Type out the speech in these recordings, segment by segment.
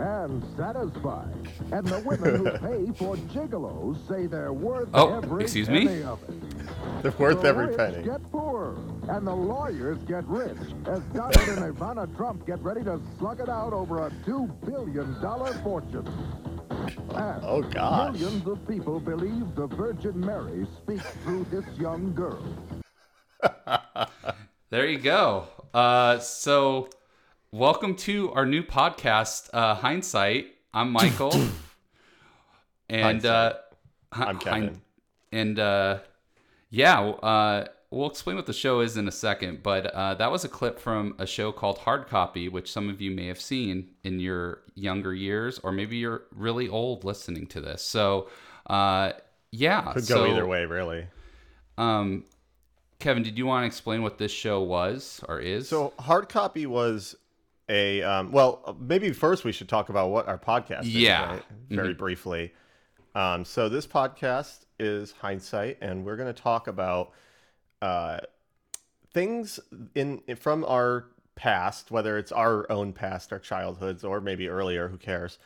and satisfied. And the women who pay for gigolos say they're worth Oh, every excuse me? of it. They're worth the every rich penny. get poor, and the lawyers get rich, as Donald and Ivana Trump get ready to slug it out over a $2 billion fortune. And Oh, gosh. Millions of people believe the Virgin Mary speaks through this young girl. There you go. Uh, so, welcome to our new podcast, uh, Hindsight. I'm Michael, and uh, hi- I'm Kevin. hind- and uh, yeah, uh, we'll explain what the show is in a second. But uh, that was a clip from a show called Hard Copy, which some of you may have seen in your younger years, or maybe you're really old listening to this. So, uh, yeah, Could go so, either way, really. Um, Kevin, did you want to explain what this show was or is? So hard copy was a um, well, maybe first we should talk about what our podcast is. Yeah. right? Very briefly. Um, so this podcast is hindsight, and we're going to talk about uh, things in from our past, whether it's our own past, our childhoods, or maybe earlier. Who cares?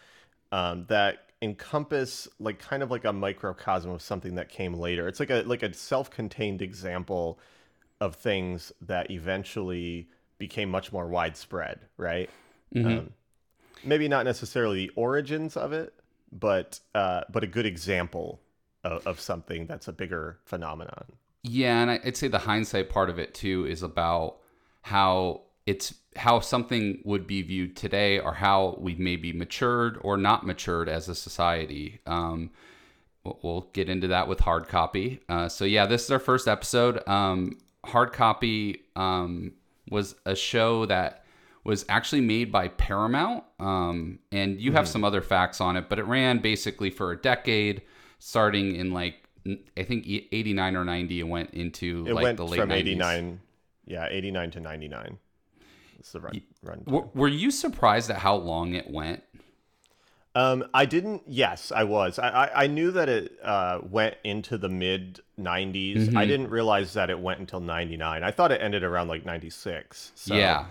Um, that encompass like kind of like a microcosm of something that came later. It's like a like a self-contained example of things that eventually became much more widespread, right? Um, maybe not necessarily the origins of it, but uh, but a good example of, of something that's a bigger phenomenon. Yeah, and I'd say the hindsight part of it too is about how it's how something would be viewed today, or how we maybe matured or not matured as a society. Um, we'll- we'll get into that with hard copy. Uh, so yeah, this is our first episode. Um, hard copy um, was a show that was actually made by Paramount, um, and you have some other facts on it, but it ran basically for a decade, starting in like I think e- 89 or 90 and went into It like went the late from 90s. 89, yeah, 89 to 99. That's the run. run W- were you surprised at how long it went? Um, I didn't. Yes, I was. I I, I knew that it uh, went into the mid '90s. Mm-hmm. I didn't realize that it went until '99. I thought it ended around like '96. So, yeah.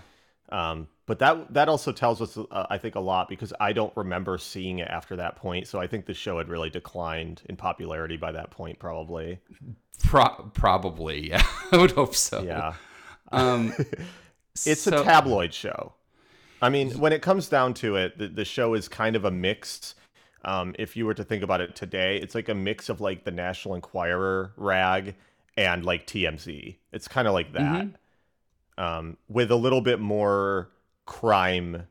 Um, but that that also tells us, uh, I think, a lot because I don't remember seeing it after that point. So I think the show had really declined in popularity by that point, probably. Pro- probably. Yeah. I would hope so. Yeah. Um, It's so- a tabloid show. I mean, when it comes down to it, the, the show is kind of a mix. Um, if you were to think about it today, it's like a mix of like the National Enquirer rag and like TMZ. It's kind of like that, um, with a little bit more crime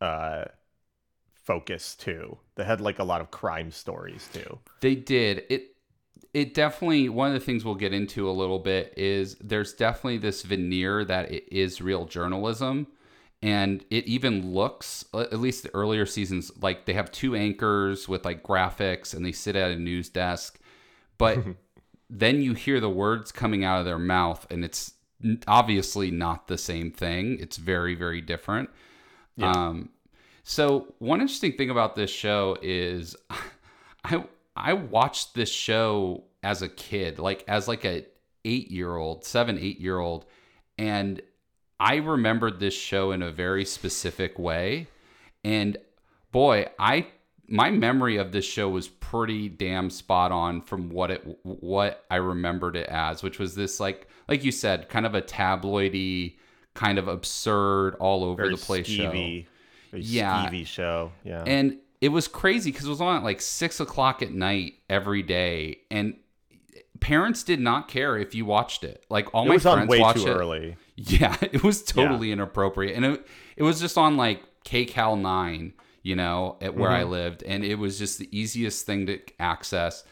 uh, focus too. They had like a lot of crime stories too. They did. It it definitely one of the things we'll get into a little bit is there's definitely this veneer that it is real journalism and it even looks at least the earlier seasons like they have two anchors with like graphics and they sit at a news desk. But then you hear the words coming out of their mouth and it's obviously not the same thing. It's very very different. Um so one interesting thing about this show is I I watched this show as a kid, like as like a eight year old, seven, eight year old, and I remembered this show in a very specific way. And boy, I my memory of this show was pretty damn spot on from what it what I remembered it as, which was this like like you said, kind of a tabloidy, kind of absurd, all over Very the place show. very Yeah. skeevy show. Yeah. And it was crazy because it was on at like six o'clock at night every day, and parents did not care if you watched it. Like all it my was friends on way watched too it. early. Yeah, it was totally inappropriate, and it it was just on like KCAL nine, you know, at where Mm-hmm. I lived, and it was just the easiest thing to access,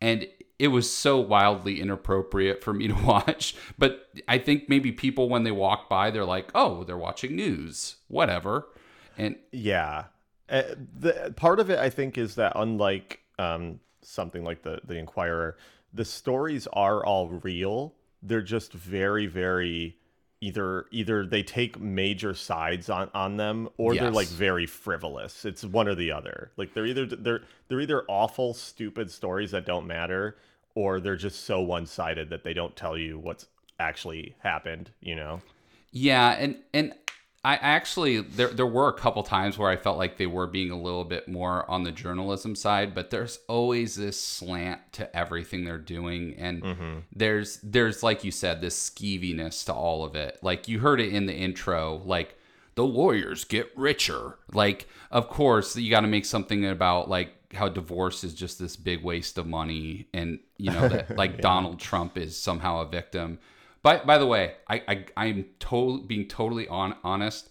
and it was so wildly inappropriate for me to watch. But I think maybe people when they walk by, they're like, "Oh, they're watching news, whatever," and Yeah. Uh, the part of it I think is that unlike um, something like the the Enquirer, the stories are all real. They're just very very either either they take major sides on on them or they're like very frivolous. It's one or the other. Like they're either they're they're either awful stupid stories that don't matter or they're just so one-sided that they don't tell you what's actually happened, you know. Yeah, and and I actually there there were a couple times where I felt like they were being a little bit more on the journalism side, but there's always this slant to everything they're doing, and Mm-hmm. there's there's like you said this skeeviness to all of it. Like you heard it in the intro, like the lawyers get richer. Like of course you got to make something about like how divorce is just this big waste of money, and you know that like Donald Trump is somehow a victim. By, by the way, I, I I'm totally being totally on honest.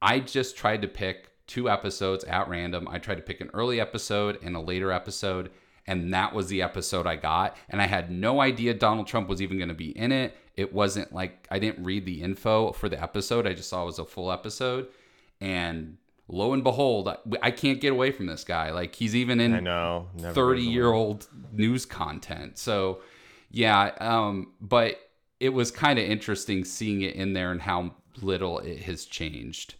I just tried to pick two episodes at random. I tried to pick an early episode and a later episode, and that was the episode I got. And I had no idea Donald Trump was even going to be in it. It wasn't like I didn't read the info for the episode. I just saw it was a full episode, and lo and behold, I, I can't get away from this guy. Like he's even in I know. 30 year old news content. So, yeah, um, but it was kind of interesting seeing it in there and how little it has changed.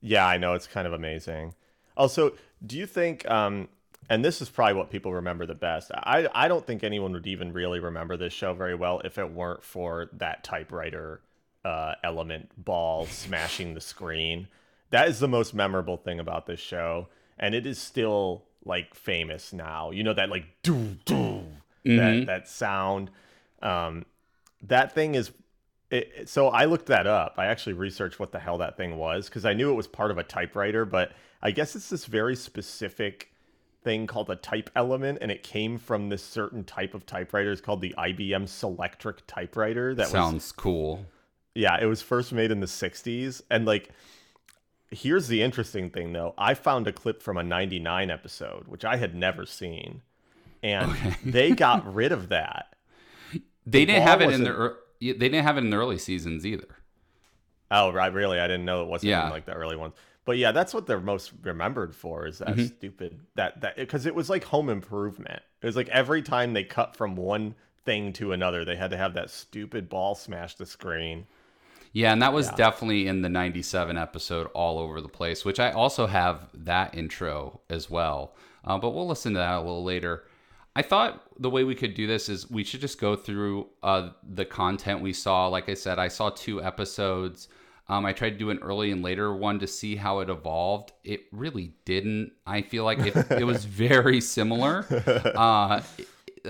Yeah, I know it's kind of amazing. Also, do you think um and this is probably what people remember the best. I I don't think anyone would even really remember this show very well if it weren't for that typewriter uh element ball smashing the screen. That is the most memorable thing about this show and it is still like famous now. You know that like doo doo that that sound um that thing is it, so I looked that up. I actually researched what the hell that thing was because I knew it was part of a typewriter, but I guess it's this very specific thing called a type element, and it came from this certain type of typewriter. It's called the IBM Selectric typewriter. That was Sounds cool. yeah, it was first made in the 60s. And like, here's the interesting thing though. I found a clip from a 99 episode, which I had never seen. And they got rid of that. They didn't have it in the wasn't- ear- yeah, they didn't have it in the early seasons either. Oh, right. Really? I didn't know it wasn't Yeah. in, like the early ones. But yeah, that's what they're most remembered for is that Mm-hmm. stupid that that because it was like home improvement. It was like every time they cut from one thing to another, they had to have that stupid ball smash the screen. Yeah, and that was Yeah. definitely in the 97 episode all over the place, which I also have that intro as well. Uh, but we'll listen to that a little later. I thought the way we could do this is we should just go through uh, the content we saw. Like I said, I saw two episodes. Um, I tried to do an early and later one to see how it evolved. It really didn't. I feel like it, it was very similar. Uh,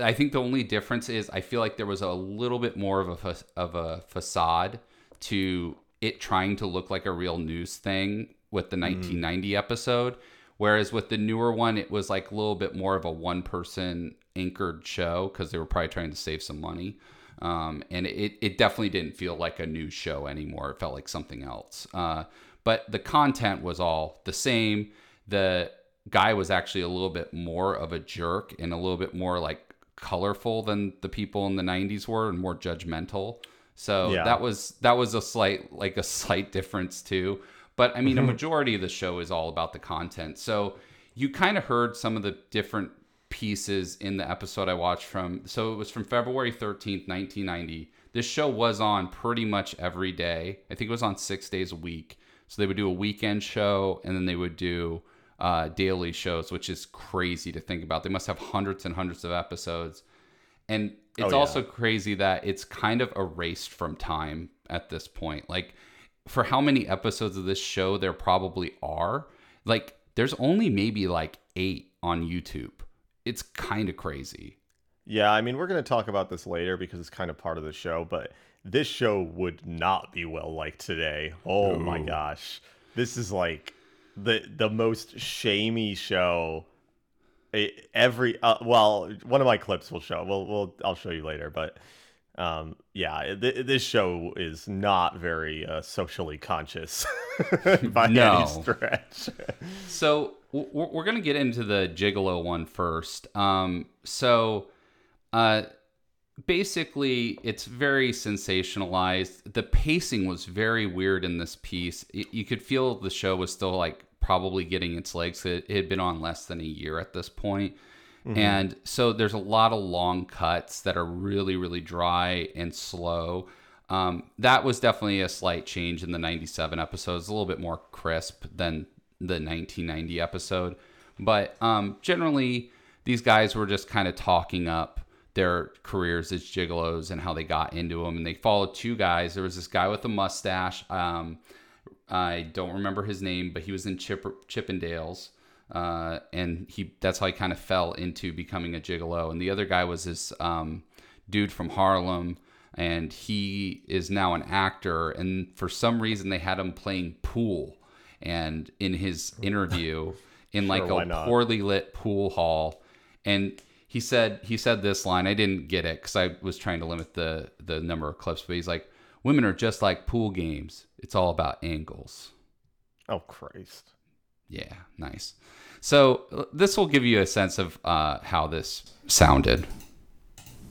I think the only difference is I feel like there was a little bit more of a fa- of a facade to it trying to look like a real news thing with the 1990 episode, whereas with the newer one it was like a little bit more of a one person anchored show because they were probably trying to save some money. Um, and it, it definitely didn't feel like a new show anymore. It felt like something else. Uh, but the content was all the same. The guy was actually a little bit more of a jerk and a little bit more like colorful than the people in the 90s were and more judgmental. So Yeah. that was that was a slight like a slight difference too. But I mean, a majority of the show is all about the content. So you kind of heard some of the different pieces in the episode I watched from. So it was from February 13th, 1990. This show was on pretty much every day. I think it was on six days a week. So they would do a weekend show and then they would do uh, daily shows, which is crazy to think about. They must have hundreds and hundreds of episodes. And it's Oh, yeah. also crazy that it's kind of erased from time at this point. Like, for how many episodes of this show there probably are, like, there's only maybe like eight on YouTube. It's kind of crazy. Yeah, I mean, we're going to talk about this later because it's kind of part of the show, but this show would not be well liked today. Oh my gosh. This is like the the most shamey show every uh, well, one of my clips will show. We'll we'll I'll show you later, but um yeah, th- this show is not very uh, socially conscious by No. any stretch. So w- we're gonna get into the Gigolo one first. Um, so, uh, basically, it's very sensationalized. The pacing was very weird in this piece. Y- you could feel the show was still like probably getting its legs. It, it had been on less than a year at this point. And so there's a lot of long cuts that are really, really dry and slow. Um, that was definitely a slight change in the 97 episode. It's a little bit more crisp than the 1990 episode. But um, generally, these guys were just kind of talking up their careers as gigolos and how they got into them. And they followed two guys. There was this guy with a mustache. Um, I don't remember his name, but he was in Chip, Chippendales. Uh, and he that's how he kind of fell into becoming a gigolo. And the other guy was this um, dude from Harlem, and he is now an actor. And for some reason, they had him playing pool. And in his interview, in like why a poorly lit pool hall, and he said he said this line. I didn't get it because I was trying to limit the the number of clips. But he's like, "Women are just like pool games. It's all about angles." Oh Christ. Yeah, nice. So this will give you a sense of uh, how this sounded.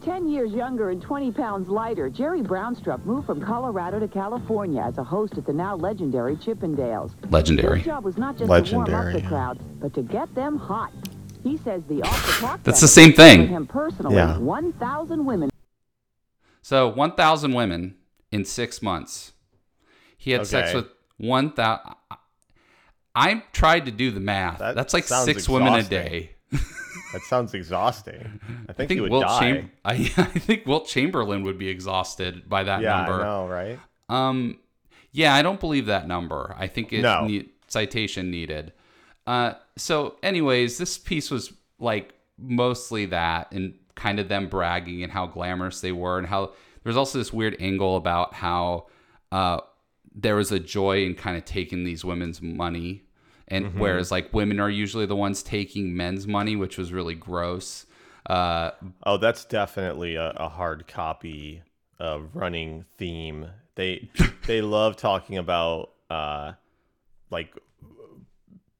10 years younger and 20 pounds lighter, Jerry Brownstrup moved from Colorado to California as a host at the now legendary Chippendales. Legendary. His job was not just to warm up the crowd, but to get them hot. He says the off-the-clock That's the same thing. Him personally, Yeah. 1,000 women So 1,000 women in six months. He had sex with 1,000. I tried to do the math. That That's like six women a day. That sounds exhausting. I I think, think you would Wilt die. Cham- I, I think Wilt Chamberlain would be exhausted by that yeah, number. I know, right? Um, yeah, I don't believe that number. I think it's No. need, citation needed. Uh, so, anyways, this piece was like mostly that and kind of them bragging and how glamorous they were, and how there's also this weird angle about how uh, there was a joy in kind of taking these women's money. And Mm-hmm. whereas like women are usually the ones taking men's money, which was really gross. Uh, Oh, that's definitely a, a hard copy uh, running theme. They they love talking about uh, like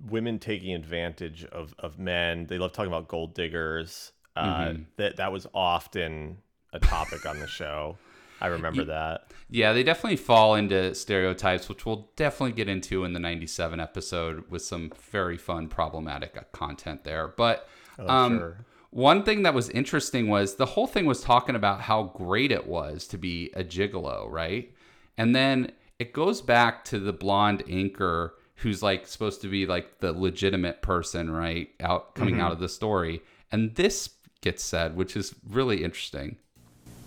women taking advantage of, of men. They love talking about gold diggers. Uh, That that was often a topic on the show. I remember that. Yeah, they definitely fall into stereotypes, which we'll definitely get into in the 97 episode with some very fun, problematic uh, content there. But um, sure. one thing that was interesting was the whole thing was talking about how great it was to be a gigolo, right? And then it goes back to the blonde anchor who's like supposed to be like the legitimate person, right? Out coming out of the story. And this gets said, which is really interesting.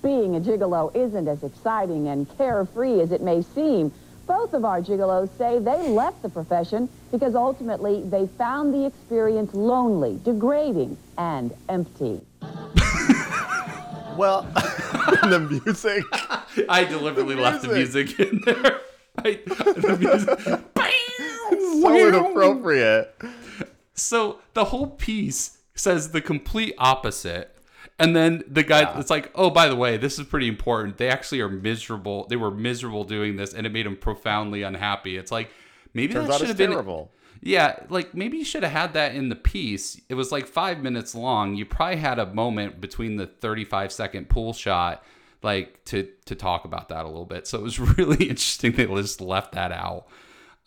Being a gigolo isn't as exciting and carefree as it may seem. Both of our gigolos say they left the profession because ultimately they found the experience lonely, degrading, and empty. Well, the music. I deliberately left the music. music in there. I, the music. so inappropriate. So the whole piece says the complete opposite. And then the guy, it's like, oh, by the way, this is pretty important. They actually are miserable. They were miserable doing this, and it made them profoundly unhappy. It's like maybe Turns that should have been terrible. Yeah, like maybe you should have had that in the piece. It was like five minutes long. You probably had a moment between the 35 second pool shot, like to to talk about that a little bit. So it was really interesting they just left that out.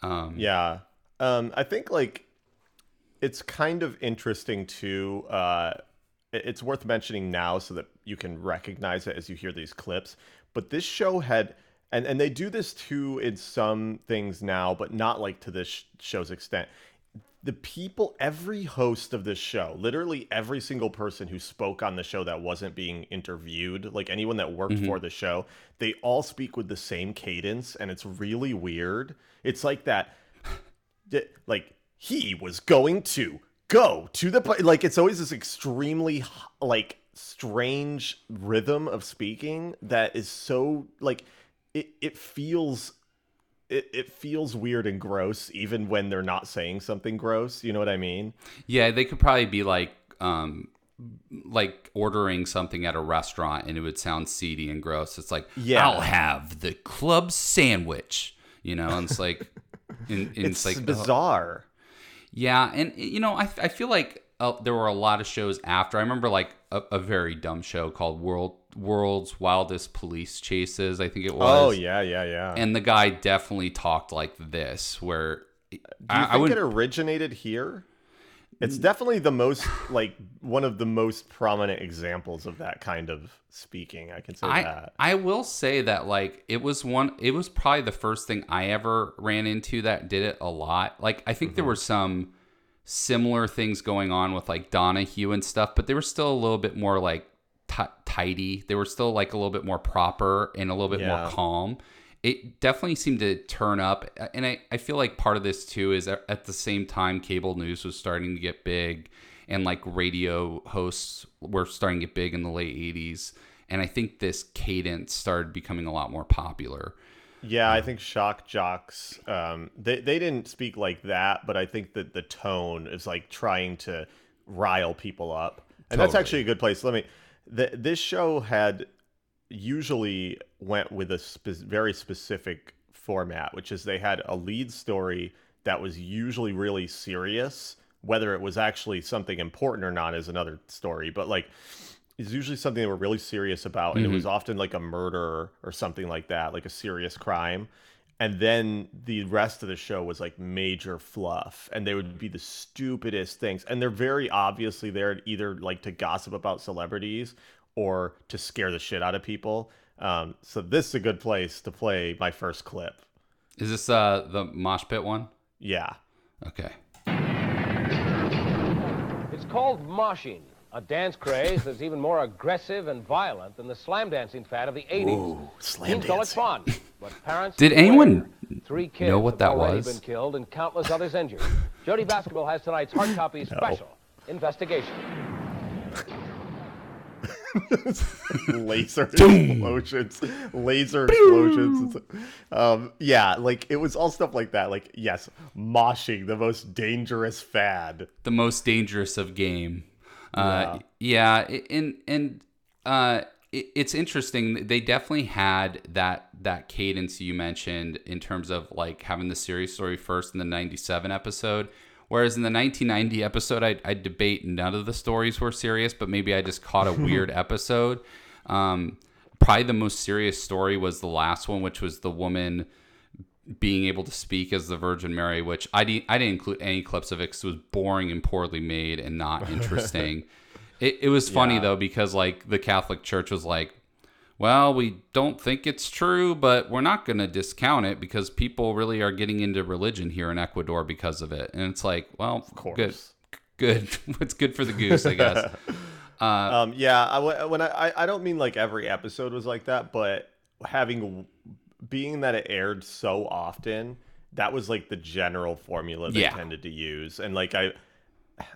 Um, Yeah. Um, I think like it's kind of interesting too. Uh, it's worth mentioning now so that you can recognize it as you hear these clips. But this show had, and and they do this too in some things now, but not like to this show's extent. The people, every host of this show, literally every single person who spoke on the show that wasn't being interviewed, like anyone that worked mm-hmm. for the show, they all speak with the same cadence, and it's really weird. It's like that like he was going to go to the like it's always this extremely like strange rhythm of speaking that is so like it it feels it, it feels weird and gross even when they're not saying something gross you know what i mean Yeah, they could probably be like um like ordering something at a restaurant and it would sound seedy and gross. It's like, Yeah. I'll have the club sandwich, you know, and it's like and, and it's, it's, like bizarre Yeah, and you know, I, I feel like uh, there were a lot of shows after. I remember like a, a very dumb show called World World's Wildest Police Chases. I think it was. oh yeah yeah yeah And the guy definitely talked like this, where do you I, I think would it originated here it's definitely the most like one of the most prominent examples of that kind of speaking i can say I that I will say that like it was one it was probably the first thing I ever ran into that did it a lot. Like I think there Mm-hmm. were some similar things going on with like Donahue and stuff, but they were still a little bit more like ti tidy. They were still like a little bit more proper and a little bit Yeah. more calm. It definitely seemed to turn up. And I, I feel like part of this too is at, at the same time cable news was starting to get big and like radio hosts were starting to get big in the late 80s. And I think this cadence started becoming a lot more popular. Yeah, I think shock jocks. Um, they they didn't speak like that, but I think that the tone is like trying to rile people up, and that's actually a good place. Let me. The, this show had usually went with a spe- very specific format, which is they had a lead story that was usually really serious. Whether it was actually something important or not is another story, but like it's usually something they were really serious about, and it was mm-hmm. often like a murder or something like that, like a serious crime. And then the rest of the show was like major fluff, and they would be the stupidest things. And they're very obviously there either like to gossip about celebrities or to scare the shit out of people. Um, so this is a good place to play my first clip. Is this uh, the mosh pit one? Yeah. Okay. It's called moshing, a dance craze that's even more aggressive and violent than the slam dancing fad of the 80s. Ooh, slam Teens call it dancing. fun, but parents Did beware. anyone Three kids know what have that already was? been killed and countless others injured. Jody Basketball has tonight's hard copy special investigation. laser explosions, laser explosions. Um, yeah, like it was all stuff like that. Like yes, moshing, the most dangerous fad. the most dangerous of game. Uh, yeah, i- and and uh, it, it's interesting. They definitely had that that cadence you mentioned in terms of like having the series story first in the '97 episode. Whereas in the 1990 episode, I, I debate none of the stories were serious, but maybe I just caught a weird episode. Um, probably the most serious story was the last one, which was the woman being able to speak as the Virgin Mary, which I didn't I didn't include any clips of it because it was boring and poorly made and not interesting. it, it was funny Yeah. though because like the Catholic Church was like, well, we don't think it's true, but we're not going to discount it because people really are getting into religion here in Ecuador because of it. And it's like, well, of course. good, good. What's good for the goose, I guess. Um, yeah, I, when I, I I don't mean like every episode was like that, but having being that it aired so often, that was like the general formula they Yeah. tended to use. And like I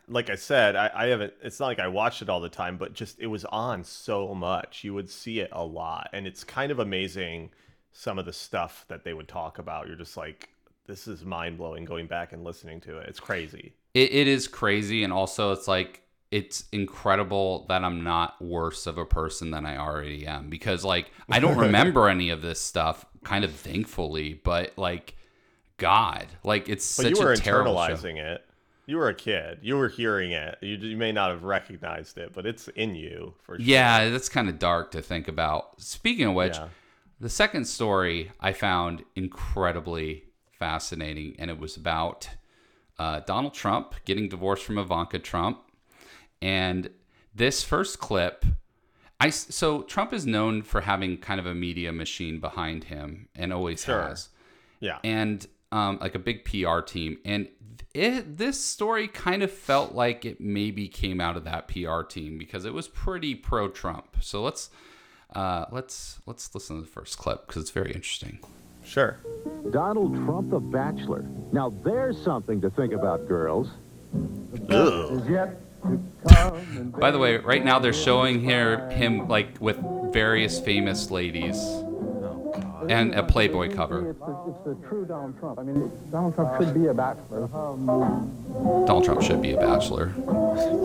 like I said, I, I haven't it's not like I watched it all the time, but just it was on so much. You would see it a lot. And it's kind of amazing some of the stuff that they would talk about. You're just like, this is mind blowing going back and listening to it. It's crazy. it, it is crazy and also it's like it's incredible that i'm not worse of a person than i already am because like i don't remember any of this stuff kind of thankfully but like god like it's But such you were a terrible show. internalizing it. You were a kid. You were hearing it. You, you may not have recognized it, but it's in you for sure. yeah that's kind of dark to think about speaking of which Yeah. the second story i found incredibly fascinating and it was about uh, donald trump getting divorced from ivanka trump and this first clip I so Trump is known for having kind of a media machine behind him and always Sure. has, Yeah. and um, like a big PR team. And it, this story kind of felt like it maybe came out of that PR team because it was pretty pro Trump. So let's uh, let's let's listen to the first clip because it's very interesting. Sure. Donald Trump, the bachelor. Now there's something to think about, girls. Ugh. By the way, right now they're showing here him like with various famous ladies and a Playboy cover. It's the, it's the true Donald Trump. I mean, Donald Trump should be a bachelor. Donald Trump should be a bachelor.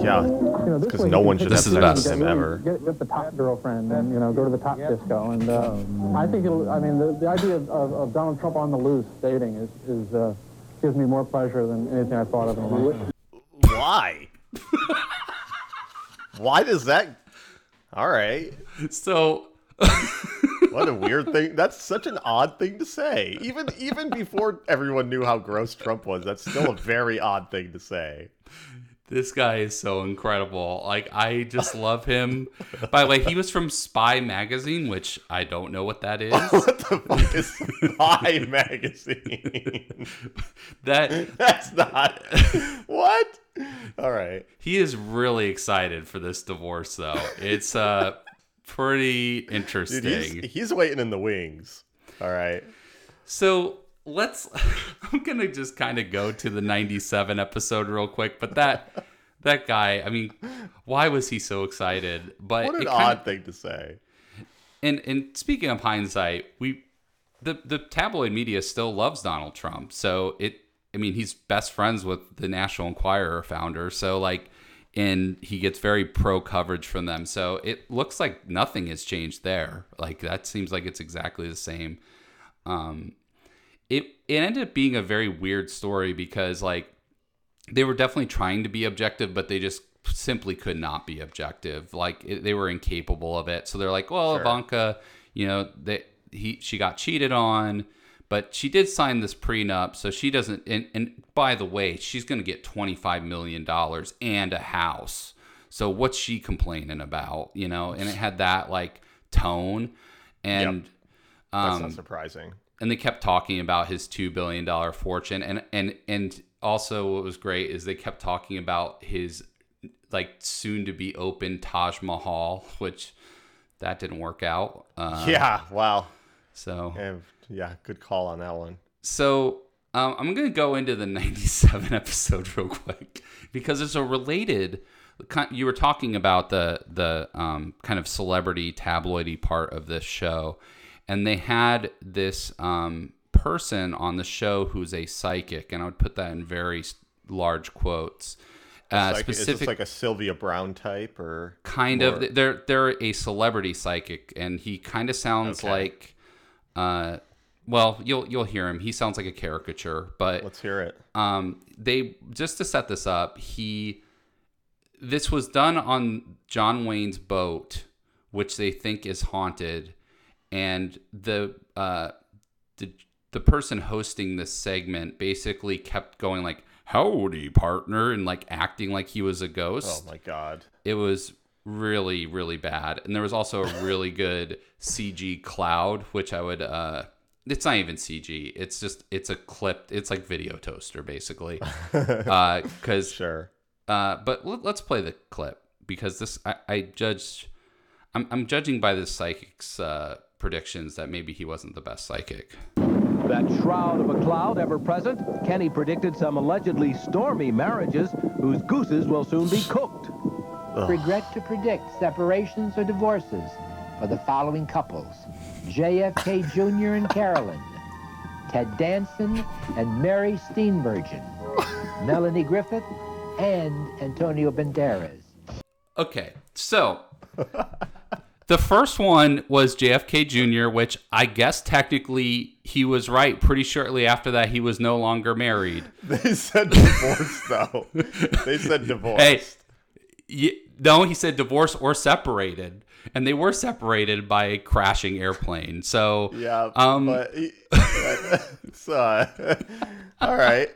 Yeah. You know, this 'Cause way no one can should pick This up is the best. get- him ever. Get, get the top girlfriend and you know go to the top disco, and uh, I think it'll. I mean, the, the idea of, of, of Donald Trump on the loose dating is is uh, gives me more pleasure than anything I thought of in a long time. Why? Why does that? All right. So What a weird thing. That's such an odd thing to say. Even even before everyone knew how gross Trump was, that's still a very odd thing to say. This guy is so incredible. Like I just love him. By the way, he was from Spy magazine, which I don't know what that is. What the fuck is Spy magazine? that That's not what. All right. he is really excited for this divorce though. It's uh pretty Dude, interesting. he's, he's waiting in the wings. All right. So let's. I'm gonna just kind of go to the '97 episode real quick, but that that guy. I mean, why was he so excited? But What an odd kinda- thing to say. And and speaking of hindsight, we the the tabloid media still loves Donald Trump. So it. I mean, he's best friends with the National Enquirer founder. So like. And he gets very pro coverage from them. So it looks like nothing has changed there. Like that seems like it's exactly the same. Um, it it ended up being a very weird story because like they were definitely trying to be objective, but they just simply could not be objective. Like it, they were incapable of it. So they're like, well, Sure. Ivanka, you know, that he she got cheated on, but she did sign this prenup, so she doesn't. And, and by the way, she's going to get twenty five million dollars and a house. So what's she complaining about? You know, and it had that like tone, and That's um, not surprising. and they kept talking about his two billion dollar fortune and and and also what was great is they kept talking about his like soon to be open Taj Mahal which that didn't work out uh, yeah. Wow. so Yeah. Good call on that one. so um, I'm gonna go into the '97 episode real quick because it's a related. You were talking about the the um, kind of celebrity tabloidy part of this show, and they had this um, person on the show who's a psychic, and I would put that in very large quotes. Uh, is specific, this like a Sylvia Browne type or kind more- of they're they're a celebrity psychic and he kind of sounds Okay. like uh well you'll you'll hear him he sounds like a caricature but Let's hear it. um they just to set this up he this was done on John Wayne's boat which they think is haunted and the uh the the person hosting this segment basically kept going like howdy partner and like acting like he was a ghost Oh my god. it was really really bad and there was also a really good cg cloud which i would uh it's not even cg it's just it's a clip it's like video toaster basically uh because Sure. uh but let, let's play the clip because this i, I judged I'm, I'm judging by this psychic's uh predictions that maybe he wasn't the best psychic That shroud of a cloud ever present, Kenny predicted some allegedly stormy marriages whose gooses will soon be cooked. regret to predict separations or divorces for the following couples JFK Jr. and Carolyn, Ted Danson and Mary Steenburgen, Melanie Griffith and Antonio Banderas. Okay, so the first one was JFK Jr., which I guess technically he was right. Pretty shortly after that, he was no longer married. They said divorce though. they said divorce. Hey, y- no, he said divorce or separated, and they were separated by a crashing airplane. So Yeah, um, but it's, uh, all right.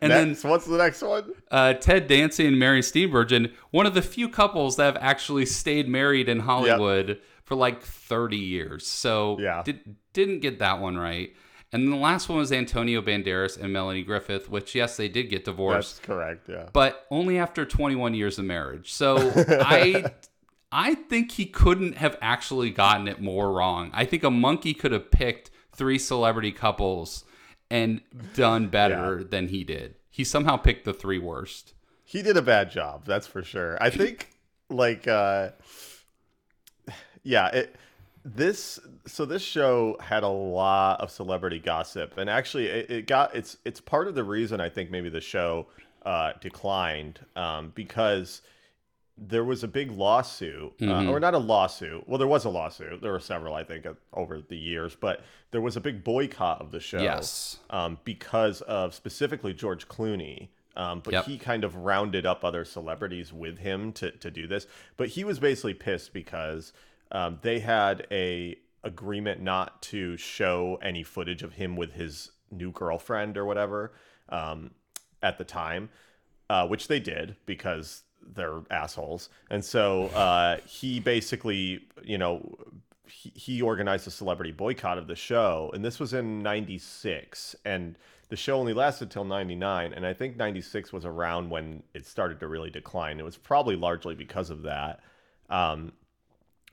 And next, what's the next one? uh, Ted Danson and Mary Steenburgen, one of the few couples that have actually stayed married in Hollywood for like 30 years. So Yeah. did, didn't get that one right. And the last one was Antonio Banderas and Melanie Griffith, which, yes, they did get divorced, That's correct. Yeah. but only after 21 years of marriage. So I. I think he couldn't have actually gotten it more wrong. I think a monkey could have picked three celebrity couples and done better than he did. He somehow picked the three worst. he did a bad job that's for sure i think like uh yeah it this so this show had a lot of celebrity gossip and actually it, it got it's it's part of the reason i think maybe the show uh declined um because there was a big lawsuit uh, Mhm. or not a lawsuit well there was a lawsuit there were several i think uh, over the years but there was a big boycott of the show Yes. um, because of specifically George Clooney. Um, but Yep. he kind of rounded up other celebrities with him to, to do this. But he was basically pissed because um, they had a agreement not to show any footage of him with his new girlfriend or whatever um, at the time, uh, which they did because they're assholes. And so uh, he basically, you know, he, he organized a celebrity boycott of the show. And this was in 96 and the show only lasted till 99 and i think 96 was around when it started to really decline. It was probably largely because of that. Um,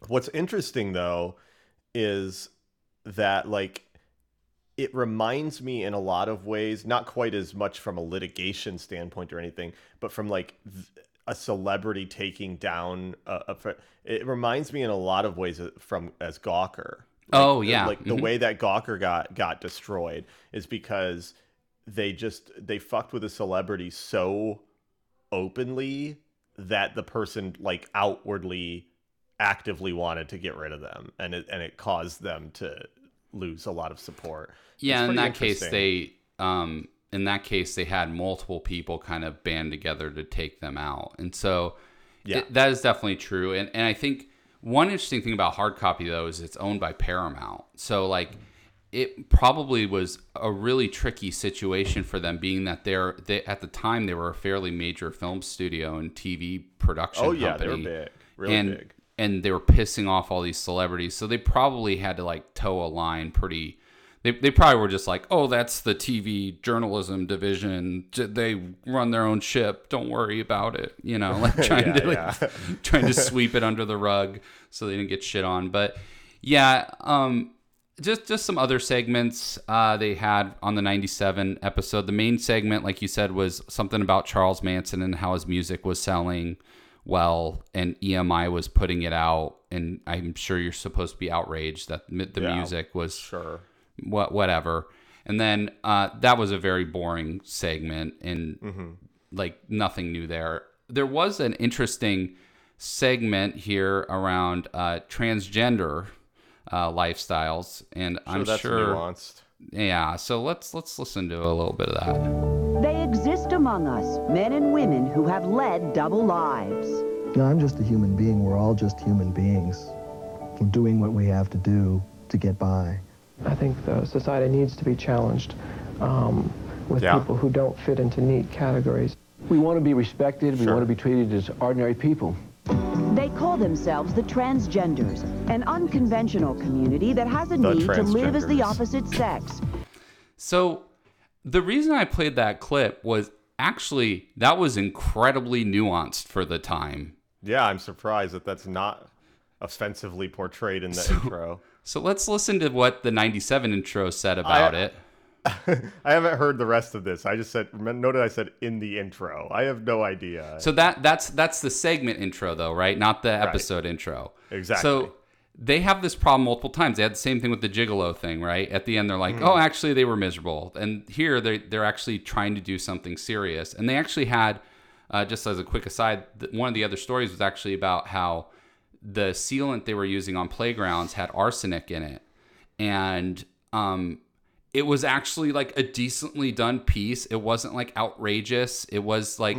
what's interesting though is that like it reminds me in a lot of ways, not quite as much from a litigation standpoint or anything, but from like th- a celebrity taking down a, a, it reminds me in a lot of ways from as Gawker. Like, Oh, yeah. like the Mhm. way that Gawker got got destroyed is because they just they fucked with a celebrity so openly that the person like outwardly actively wanted to get rid of them and it and it caused them to lose a lot of support. Yeah, in that case, they um, in that case they had multiple people kind of band together to take them out, and so Yeah. it- that is definitely true. And and I think one interesting thing about hard copy though is it's owned by Paramount, so like it probably was a really tricky situation for them, being that they're they at the time they were a fairly major film studio and TV production. Oh, yeah, they were big, really and, big. and they were pissing off all these celebrities. So they probably had to like toe a line pretty. They, they probably were just like, oh, that's the TV journalism division. They run their own ship. Don't worry about it. You know, like trying Yeah, to like, yeah. trying to sweep it under the rug so they didn't get shit on. But yeah, um, just just some other segments uh, they had on the 97 episode the main segment like you said was something about charles manson and how his music was selling well and emi was putting it out and i'm sure you're supposed to be outraged that the Yeah, music was sure what whatever and then uh, that was a very boring segment and Mm-hmm. like nothing new there there was an interesting segment here around uh, transgender uh, lifestyles, and I'm that's sure. nuanced. Yeah, so let's let's listen to a little bit of that. They exist among us, men and women who have led double lives. No, I'm just a human being. We're all just human beings. We're doing what we have to do to get by. I think the society needs to be challenged um, with Yeah. people who don't fit into neat categories. We want to be respected. We want to be treated as ordinary people. They call themselves the transgenders, an unconventional community that has a The need to live as the opposite sex. So the reason I played that clip was actually that was incredibly nuanced for the time. Yeah, I'm surprised that that's not offensively portrayed in the intro. So let's listen to what the 97 intro said about it. I haven't heard the rest of this. I just said noted I said in the intro. I have no idea. So that that's that's the segment intro though, right? Not the episode intro. Exactly. So they have this problem multiple times. They had the same thing with the gigolo thing, right? At the end they're like, Mhm. "Oh, actually they were miserable." And here they they're actually trying to do something serious. And they actually had uh, just as a quick aside, one of the other stories was actually about how the sealant they were using on playgrounds had arsenic in it. And um it was actually like a decently done piece. It wasn't like outrageous. It was like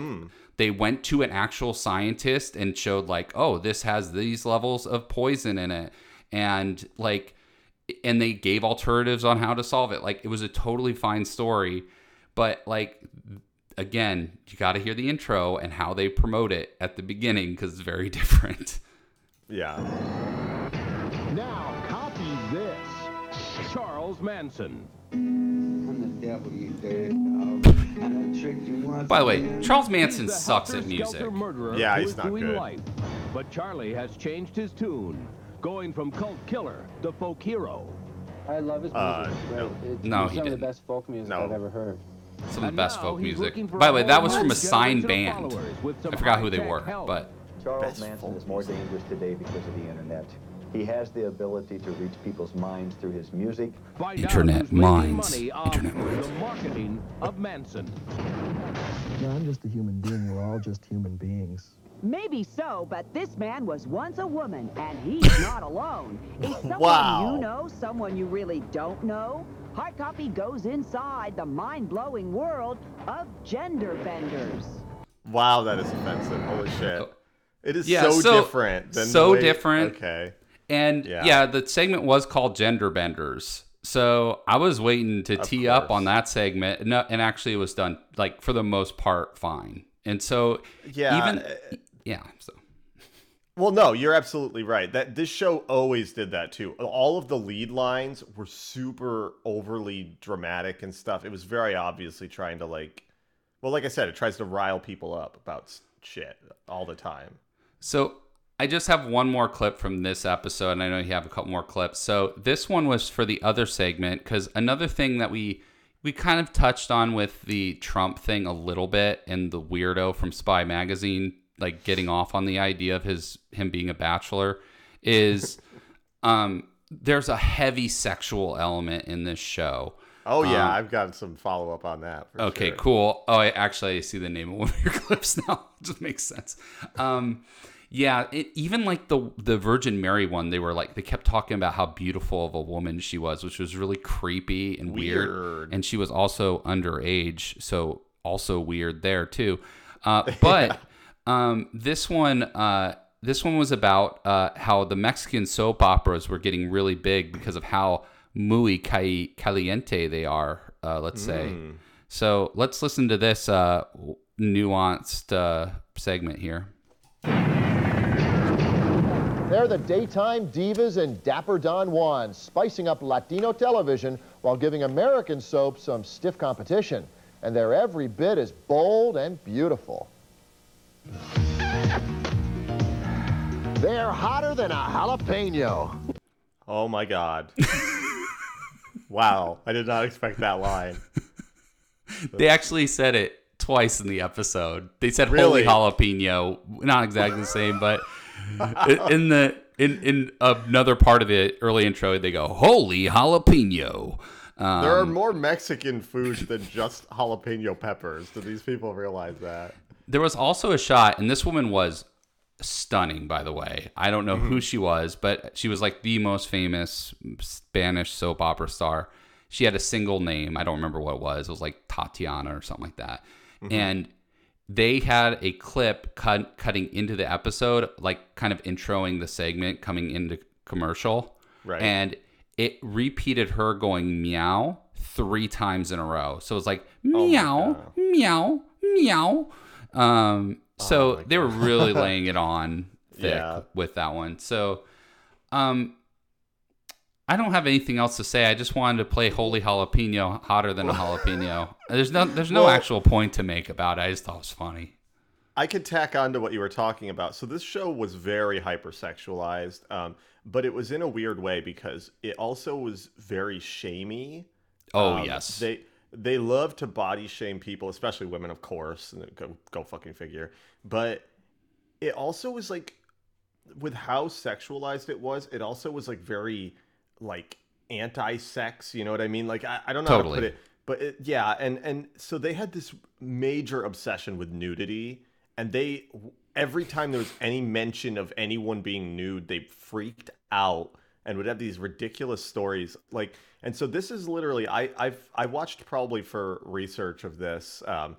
they went to an actual scientist and showed like, "Oh, this has these levels of poison in it." And like and they gave alternatives on how to solve it. Like it was a totally fine story, but like again, you got to hear the intro and how they promote it at the beginning cuz it's very different. Yeah. Now copy this. Charles Manson. By the way, Charles Manson sucks at music. Murderer Yeah, he's not doing good. life. But Charlie has changed his tune, going from cult killer to folk hero. I love his music. Uh, it's great. no. It's No, he some of didn't. the best folk music No. I've ever heard. Some of the best folk music. By the way, that was from a signed band. followers with some I forgot who they were, help. but Charles Manson is more dangerous today because of the internet. He has the ability to reach people's minds through his music. Find Internet out who's making minds. the marketing of Manson. No, I'm just a human being. We're all just human beings. Maybe so, but this man was once a woman, and he's not alone. Is someone Wow. you know someone you really don't know? Hard Copy goes inside the mind-blowing world of gender benders. Wow, that is offensive. Holy shit. Oh, It is Yeah, so, so- different than so way- different. Okay. And Yeah. yeah. the segment was called Gender Benders. So I was waiting to Of tee up on that segment. No, and actually it was done like for the most part fine. And so Yeah, even uh, yeah, so Well, no, you're absolutely right. That this show always did that too. All of the lead lines were super overly dramatic and stuff. It was very obviously trying to like, well, like I said, it tries to rile people up about shit all the time. So I just have one more clip from this episode, and I know you have a couple more clips. So this one was for the other segment because another thing that we we kind of touched on with the Trump thing a little bit, and the weirdo from Spy Magazine like getting off on the idea of his him being a bachelor is um there's a heavy sexual element in this show. Oh yeah, Um, I've got some follow up on that. for Okay, sure. cool. Oh, I actually I see the name of one of your clips now. It just makes sense. Um, yeah, it, even like the the Virgin Mary one, they were like they kept talking about how beautiful of a woman she was, which was really creepy and weird. Weird. And she was also underage, so also weird there too. Uh, but um, this one. Uh, this one was about uh, how the Mexican soap operas were getting really big because of how muy caliente they are, uh, let's say. Mm. So let's listen to this uh, nuanced uh, segment here. They're the daytime divas and Dapper Don Juan, spicing up Latino television while giving American soap some stiff competition. And they're every bit as bold and beautiful. They're hotter than a jalapeno. Oh my god. wow, I did not expect that line. They actually said it twice in the episode. They said Really? holy jalapeno, not exactly the same, but in the in in another part of the early intro, they go holy jalapeno. Um, there are more Mexican foods than just jalapeno peppers. Do these people realize that? There was also a shot, and this woman was stunning, by the way. I don't know who she was, but she was like the most famous Spanish soap opera star. She had a single name. I don't remember what it was. It was like Tatiana or something like that. Mhm. And they had a clip cut, cutting into the episode, like kind of introing the segment coming into commercial. Right. And it repeated her going meow three times in a row. So it was like Oh meow, meow, meow. Um, so they were really laying it on thick Yeah. with that one. So, um, I don't have anything else to say. I just wanted to play Holy Jalapeno hotter than a jalapeno. There's no there's no Well- actual point to make about it. I just thought it was funny. I could tack on to what you were talking about. So this show was very hypersexualized, um, but it was in a weird way because it also was very shamey. Oh, Um, yes. they they love to body shame people, especially women, of course. And go go fucking figure. But it also was like with how sexualized it was. It also was like very like anti-sex. You know what I mean? Like I, I don't know how to put it but it, yeah and and so they had this major obsession with nudity and they every time there was any mention of anyone being nude they freaked out and would have these ridiculous stories like and so this is literally i i've i watched probably for research of this um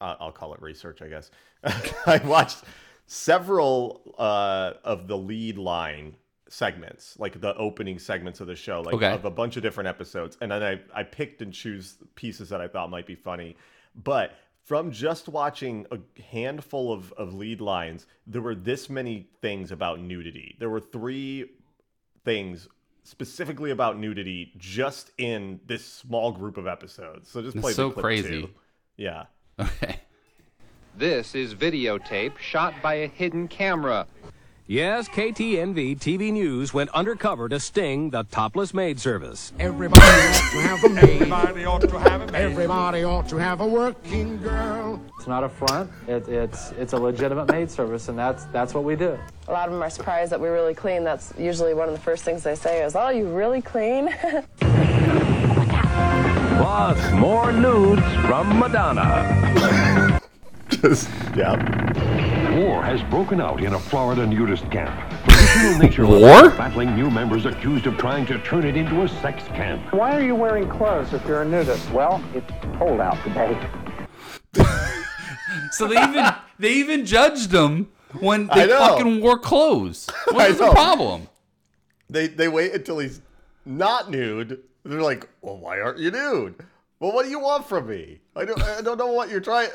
uh, i'll call it research i guess i watched several uh of the lead line segments like the opening segments of the show like Okay. of a bunch of different episodes and then i i picked and choose pieces that i thought might be funny but from just watching a handful of, of lead lines there were this many things about nudity there were three things specifically about nudity just in this small group of episodes so just That's play so clip crazy. too. yeah Okay. This is videotape shot by a hidden camera. Yes, KTNV TV News went undercover to sting the topless maid service. Everybody ought to have a maid. Everybody ought to have a maid. Everybody ought to have a working girl. It's not a front. It, it's it's a legitimate maid service, and that's that's what we do. A lot of them are surprised that we're really clean. That's usually one of the first things they say is, "Oh, you really clean?" Plus, more nudes from Madonna. Just, yeah. War has broken out in a Florida nudist camp. Traditional nature War? battling new members accused of trying to turn it into a sex camp. Why are you wearing clothes if you're a nudist? Well, it's cold out today. So they even they even judged them when they fucking wore clothes. What's the problem? They they wait until he's not nude. They're like, well, why aren't you nude? Well, what do you want from me? I don't I don't know what you're trying.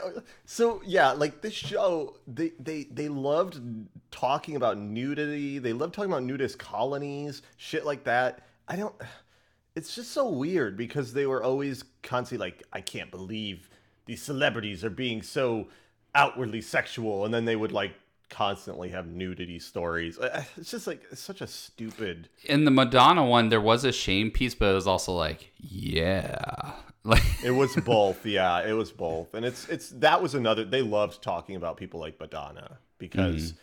So yeah, like this show, they they they loved talking about nudity. They loved talking about nudist colonies, shit like that. I don't. It's just so weird because they were always constantly like, I can't believe these celebrities are being so outwardly sexual, and then they would like constantly have nudity stories. It's just like it's such a stupid. In the Madonna one, there was a shame piece, but it was also like, yeah, like It was both, yeah, it was both, and it's it's that was another. They loved talking about people like Madonna because Mhm.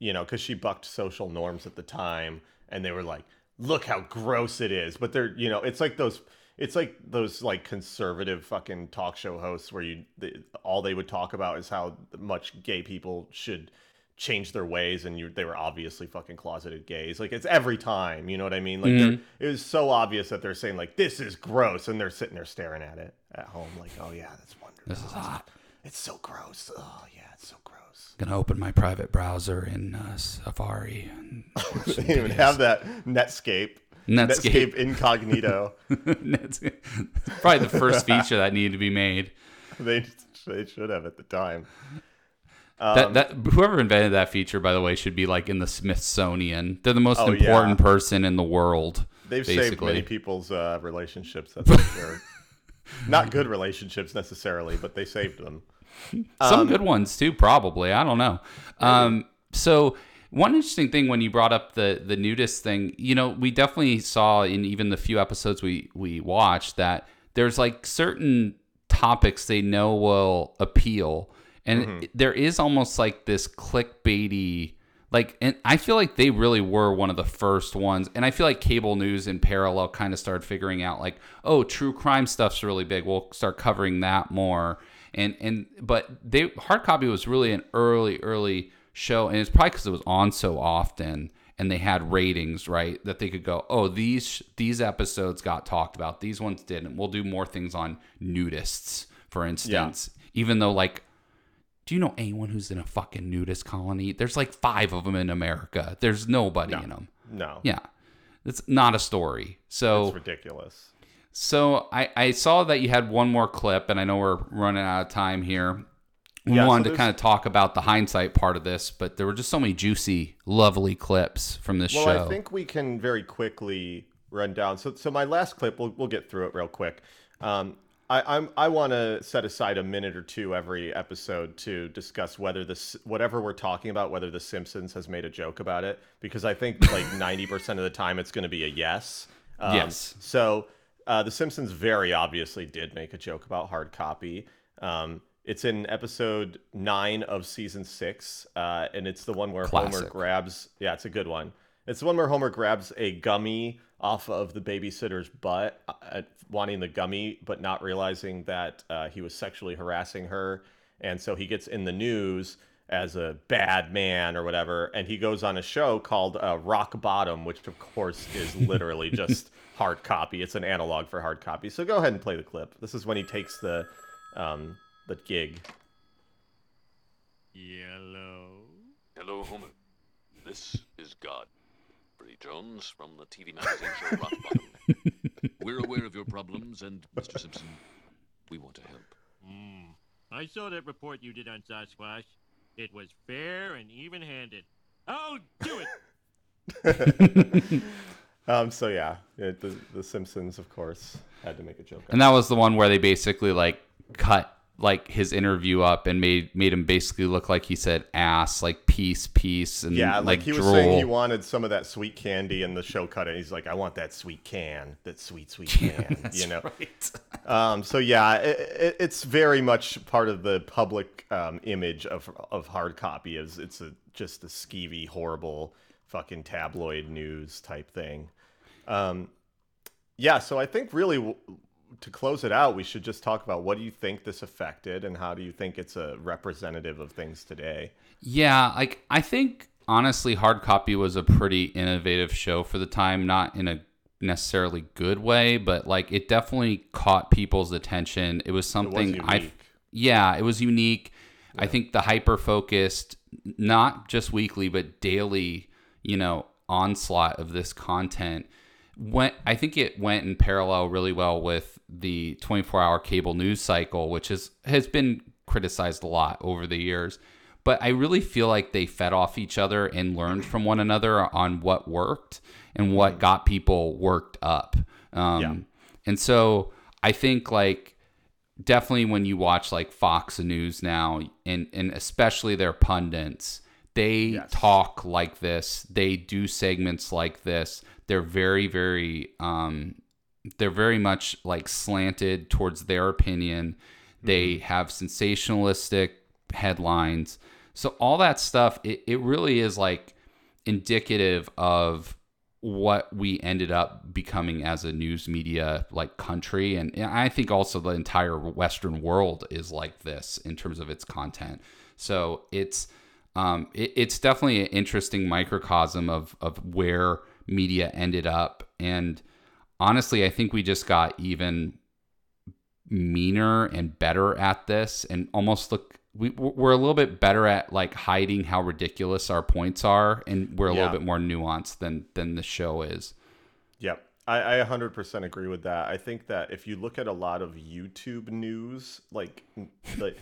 you know because she bucked social norms at the time, and they were like, look how gross it is. But they're you know it's like those. It's like those like conservative fucking talk show hosts where you they, all they would talk about is how much gay people should change their ways and you they were obviously fucking closeted gays like it's every time you know what i mean like Mhm. it was so obvious that they're saying like this is gross and they're sitting there staring at it at home like oh yeah that's wonderful This is hot. it's so gross oh yeah it's so gross gonna open my private browser in uh, Safari. And watch they some didn't even have that netscape Netscape. incognito Netscape. Probably the first feature that needed to be made. they they should have at the time Um, that whoever invented that feature, by the way, should be like in the Smithsonian. They're the most Oh, important yeah. person in the world. they've saved many people's uh, relationships that's for sure not good relationships necessarily but they saved them Some Um, good ones too, probably. I don't know. Um, so one interesting thing when you brought up the the nudist thing, you know, we definitely saw in even the few episodes we we watched that there's like certain topics they know will appeal, and Mhm. there is almost like this clickbaity. Like, and I feel like they really were one of the first ones. And I feel like cable news in parallel kind of started figuring out, like, oh, true crime stuff's really big. We'll start covering that more and and but they hard copy was really an early early show and it's probably because it was on so often and they had ratings right that they could go oh these these episodes got talked about these ones didn't we'll do more things on nudists for instance even though like do you know anyone who's in a fucking nudist colony there's like five of them in america there's nobody in them no yeah it's not a story so it's ridiculous so I, I saw that you had one more clip, and I know we're running out of time here. We Yeah, so wanted to kind of talk about the hindsight part of this, but there were just so many juicy, lovely clips from this well, show. I think we can very quickly run down. So, so my last clip, we'll, we'll get through it real quick. Um, I, I'm, I want to set aside a minute or two every episode to discuss whether this, whatever we're talking about, whether The Simpsons has made a joke about it, because I think like 90% of the time it's going to be a yes. Um, Yes. So uh, The Simpsons very obviously did make a joke about hard copy. Um, it's in episode nine of season six, uh, and it's the one where Homer grabs. Yeah, it's a good one. It's the one where Homer grabs a gummy off of the babysitter's butt, uh, wanting the gummy, but not realizing that uh, he was sexually harassing her, and so he gets in the news as a bad man or whatever, and he goes on a show called uh, Rock Bottom, which of course is literally just hard copy. It's an analog for hard copy. So go ahead and play the clip. This is when he takes the um, the gig. Hello. Hello, Homer. This is God. Brady Jones from the TV magazine show Rockbottom. We're aware of your problems, and Mr. Simpson, we want to help. Mm. I saw that report you did on Sasquatch. It was fair and even-handed. I'll do it. Um, so yeah, it, the the Simpsons, of course, had to make a joke. and that was the one where they basically like cut like his interview up and made made him basically look like he said ass, like peace, peace, and yeah, like, like, he was saying he wanted some of that sweet candy, and the show cut it. He's like, I want that sweet can, that sweet sweet can, that's you know. right. um, so yeah, it, it, it's very much part of the public um, image of of hard copy. Is it's a just a skeevy, horrible, fucking tabloid news type thing. Um, yeah, so I think really to close it out, we should just talk about what do you think this affected, and how do you think it's a representative of things today. Yeah, like I think honestly, Hard Copy was a pretty innovative show for the time, not in a necessarily good way, but like it definitely caught people's attention. It was something I yeah, it was unique. I think the hyper focused, not just weekly but daily, you know, onslaught of this content went I think it went in parallel really well with the 24-hour cable news cycle, which is has been criticized a lot over the years. But I really feel like they fed off each other and learned from one another on what worked and what got people worked up. Um, Yeah. And so I think like definitely when you watch like Fox News now and and especially their pundits, they talk like this. They do segments like this. They're very, very, um, they're very much like slanted towards their opinion. They have sensationalistic headlines. So all that stuff, it, it really is like indicative of what we ended up becoming as a news media like country and, and I think also the entire western world is like this in terms of its content. So it's um, it, it's definitely an interesting microcosm of of where media ended up and honestly I think we just got even meaner and better at this and almost look we, we're a little bit better at like hiding how ridiculous our points are and we're a Yeah. little bit more nuanced than than the show is Yep. I, I 100% agree with that. I think that if you look at a lot of YouTube news, like, like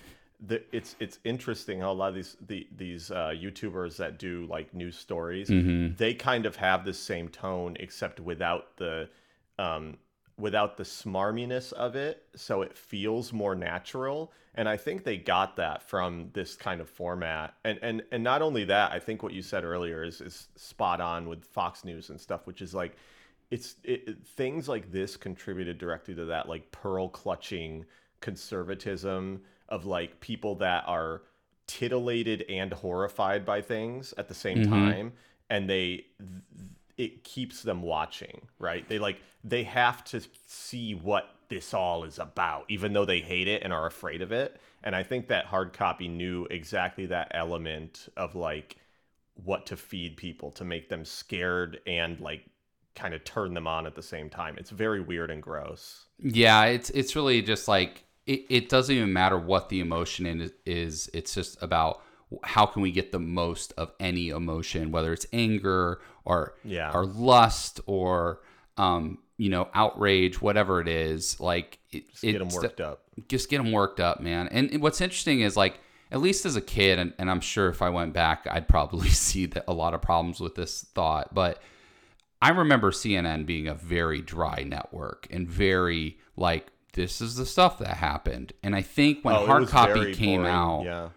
the, it's it's interesting how a lot of these the, these uh, YouTubers that do like news stories, Mhm. they kind of have the same tone except without the um, without the smarminess of it, so it feels more natural. And I think they got that from this kind of format. And and and not only that, I think what you said earlier is is spot on with Fox News and stuff, which is like it's it, it- things like this contributed directly to that like pearl clutching conservatism of like people that are titillated and horrified by things at the same Mhm. time and they it keeps them watching right? They like they have to see what this all is about even though they hate it and are afraid of it. And i think that hard copy knew exactly that element of like what to feed people to make them scared and like kind of turn them on at the same time. It's very weird and gross. Yeah, it's it's really just like it, it doesn't even matter what the emotion is, is. It's just about how can we get the most of any emotion, whether it's anger or Yeah. or lust or um, you know outrage, whatever it is. Like it, Just get 'em it's- worked up. Just get them worked up, man. And what's interesting is like at least as a kid, and, and I'm sure if I went back, I'd probably see that a lot of problems with this thought, but. I remember CNN being a very dry network and very like this is the stuff that happened. And I think when Oh, hard copy came boring, out, yeah.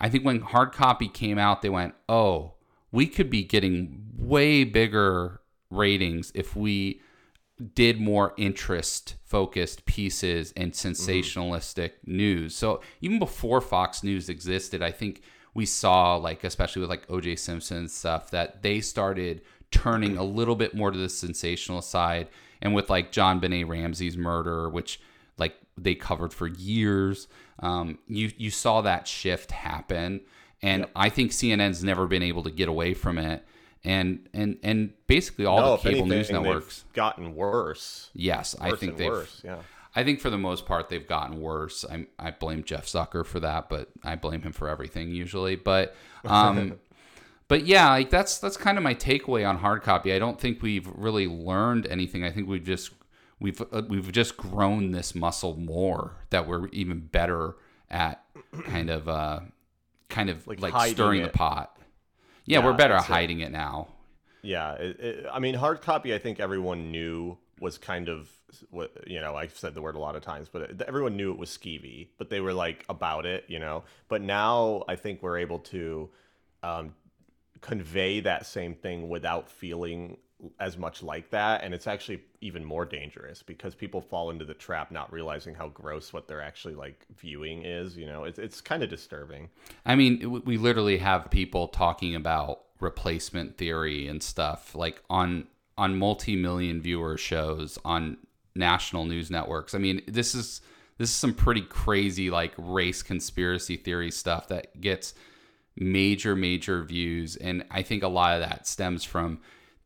I think when hard copy came out, they went, "Oh, we could be getting way bigger ratings if we did more interest focused pieces and sensationalistic news." So even before Fox News existed, I think we saw like especially with like OJ Simpson stuff that they started turning a little bit more to the sensational side and with like JonBenét Ramsey's murder which like they covered for years um, you you saw that shift happen and I think CNN's never been able to get away from it and and and basically all No, the cable anything, news networks gotten worse Yes, I think they've. worse, yeah. I think for the most part they've gotten worse. I I blame Jeff Zucker for that, but I blame him for everything usually. But um, but yeah, like that's that's kind of my takeaway on hard copy. I don't think we've really learned anything. I think we've just we've uh, we've just grown this muscle more that we're even better at kind of uh kind of like, hiding stirring it. the pot. Yeah, we're better at that's it. hiding it now. Yeah, it, it, I mean, hard copy. I think everyone knew was kind of what you know. I've said the word a lot of times, but it, everyone knew it was skeevy. But they were like about it, you know. But now I think we're able to um, convey that same thing without feeling as much like that, and it's actually even more dangerous because people fall into the trap not realizing how gross what they're actually like viewing is. You know, it's it's kind of disturbing. I mean, we literally have people talking about replacement theory and stuff like on on multi-million viewer shows on national news networks. I mean, this is this is some pretty crazy like race conspiracy theory stuff that gets major major views and I think a lot of that stems from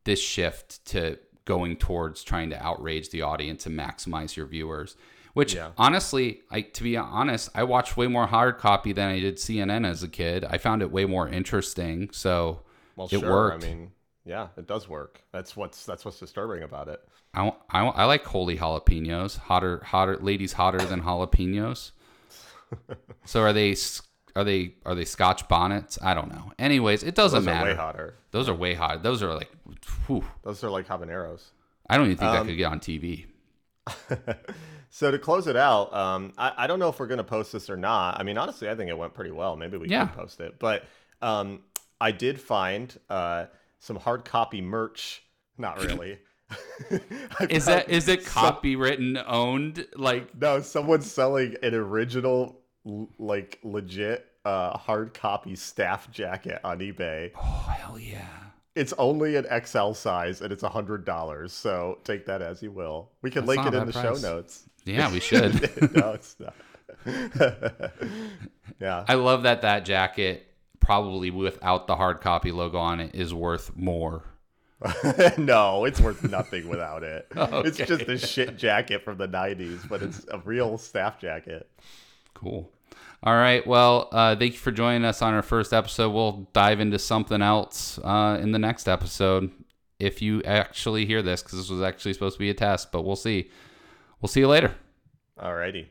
this shift to going towards trying to outrage the audience and maximize your viewers. Which Yeah. honestly, I to be honest, I watched way more hard copy than I did CNN as a kid. I found it way more interesting, so Well, it sure. worked. I mean, yeah, it does work. That's what's that's what's disturbing about it. I, I, I like holy jalapenos, hotter hotter ladies hotter than jalapenos. so are they are they are they Scotch bonnets? I don't know. Anyways, it doesn't Those are way matter. hotter. Those are way hot. Those are like, whew. Those are like habaneros. I don't even think that Um, could get on TV. So to close it out, um, I, I don't know if we're going to post this or not. I mean, honestly, I think it went pretty well. Maybe we Yeah. can post it. But um, I did find uh, some hard copy merch. Not really. Is that is it some- copywritten owned? Like no, someone's selling an original, l- like legit uh, hard copy staff jacket on eBay. Oh hell yeah! It's only an XL size and it's a hundred dollars. So take that as you will. We can That's link it in the bad show notes. Yeah, we should. no, it's not. yeah. I love that that jacket probably without the hard copy logo on it is worth more. no, it's worth nothing without it. It's just a shit jacket from the 90s, but it's a real staff jacket. Cool. All right. Well, uh, thank you for joining us on our first episode. We'll dive into something else uh, in the next episode if you actually hear this, because this was actually supposed to be a test, but we'll see. We'll see you later. Alrighty.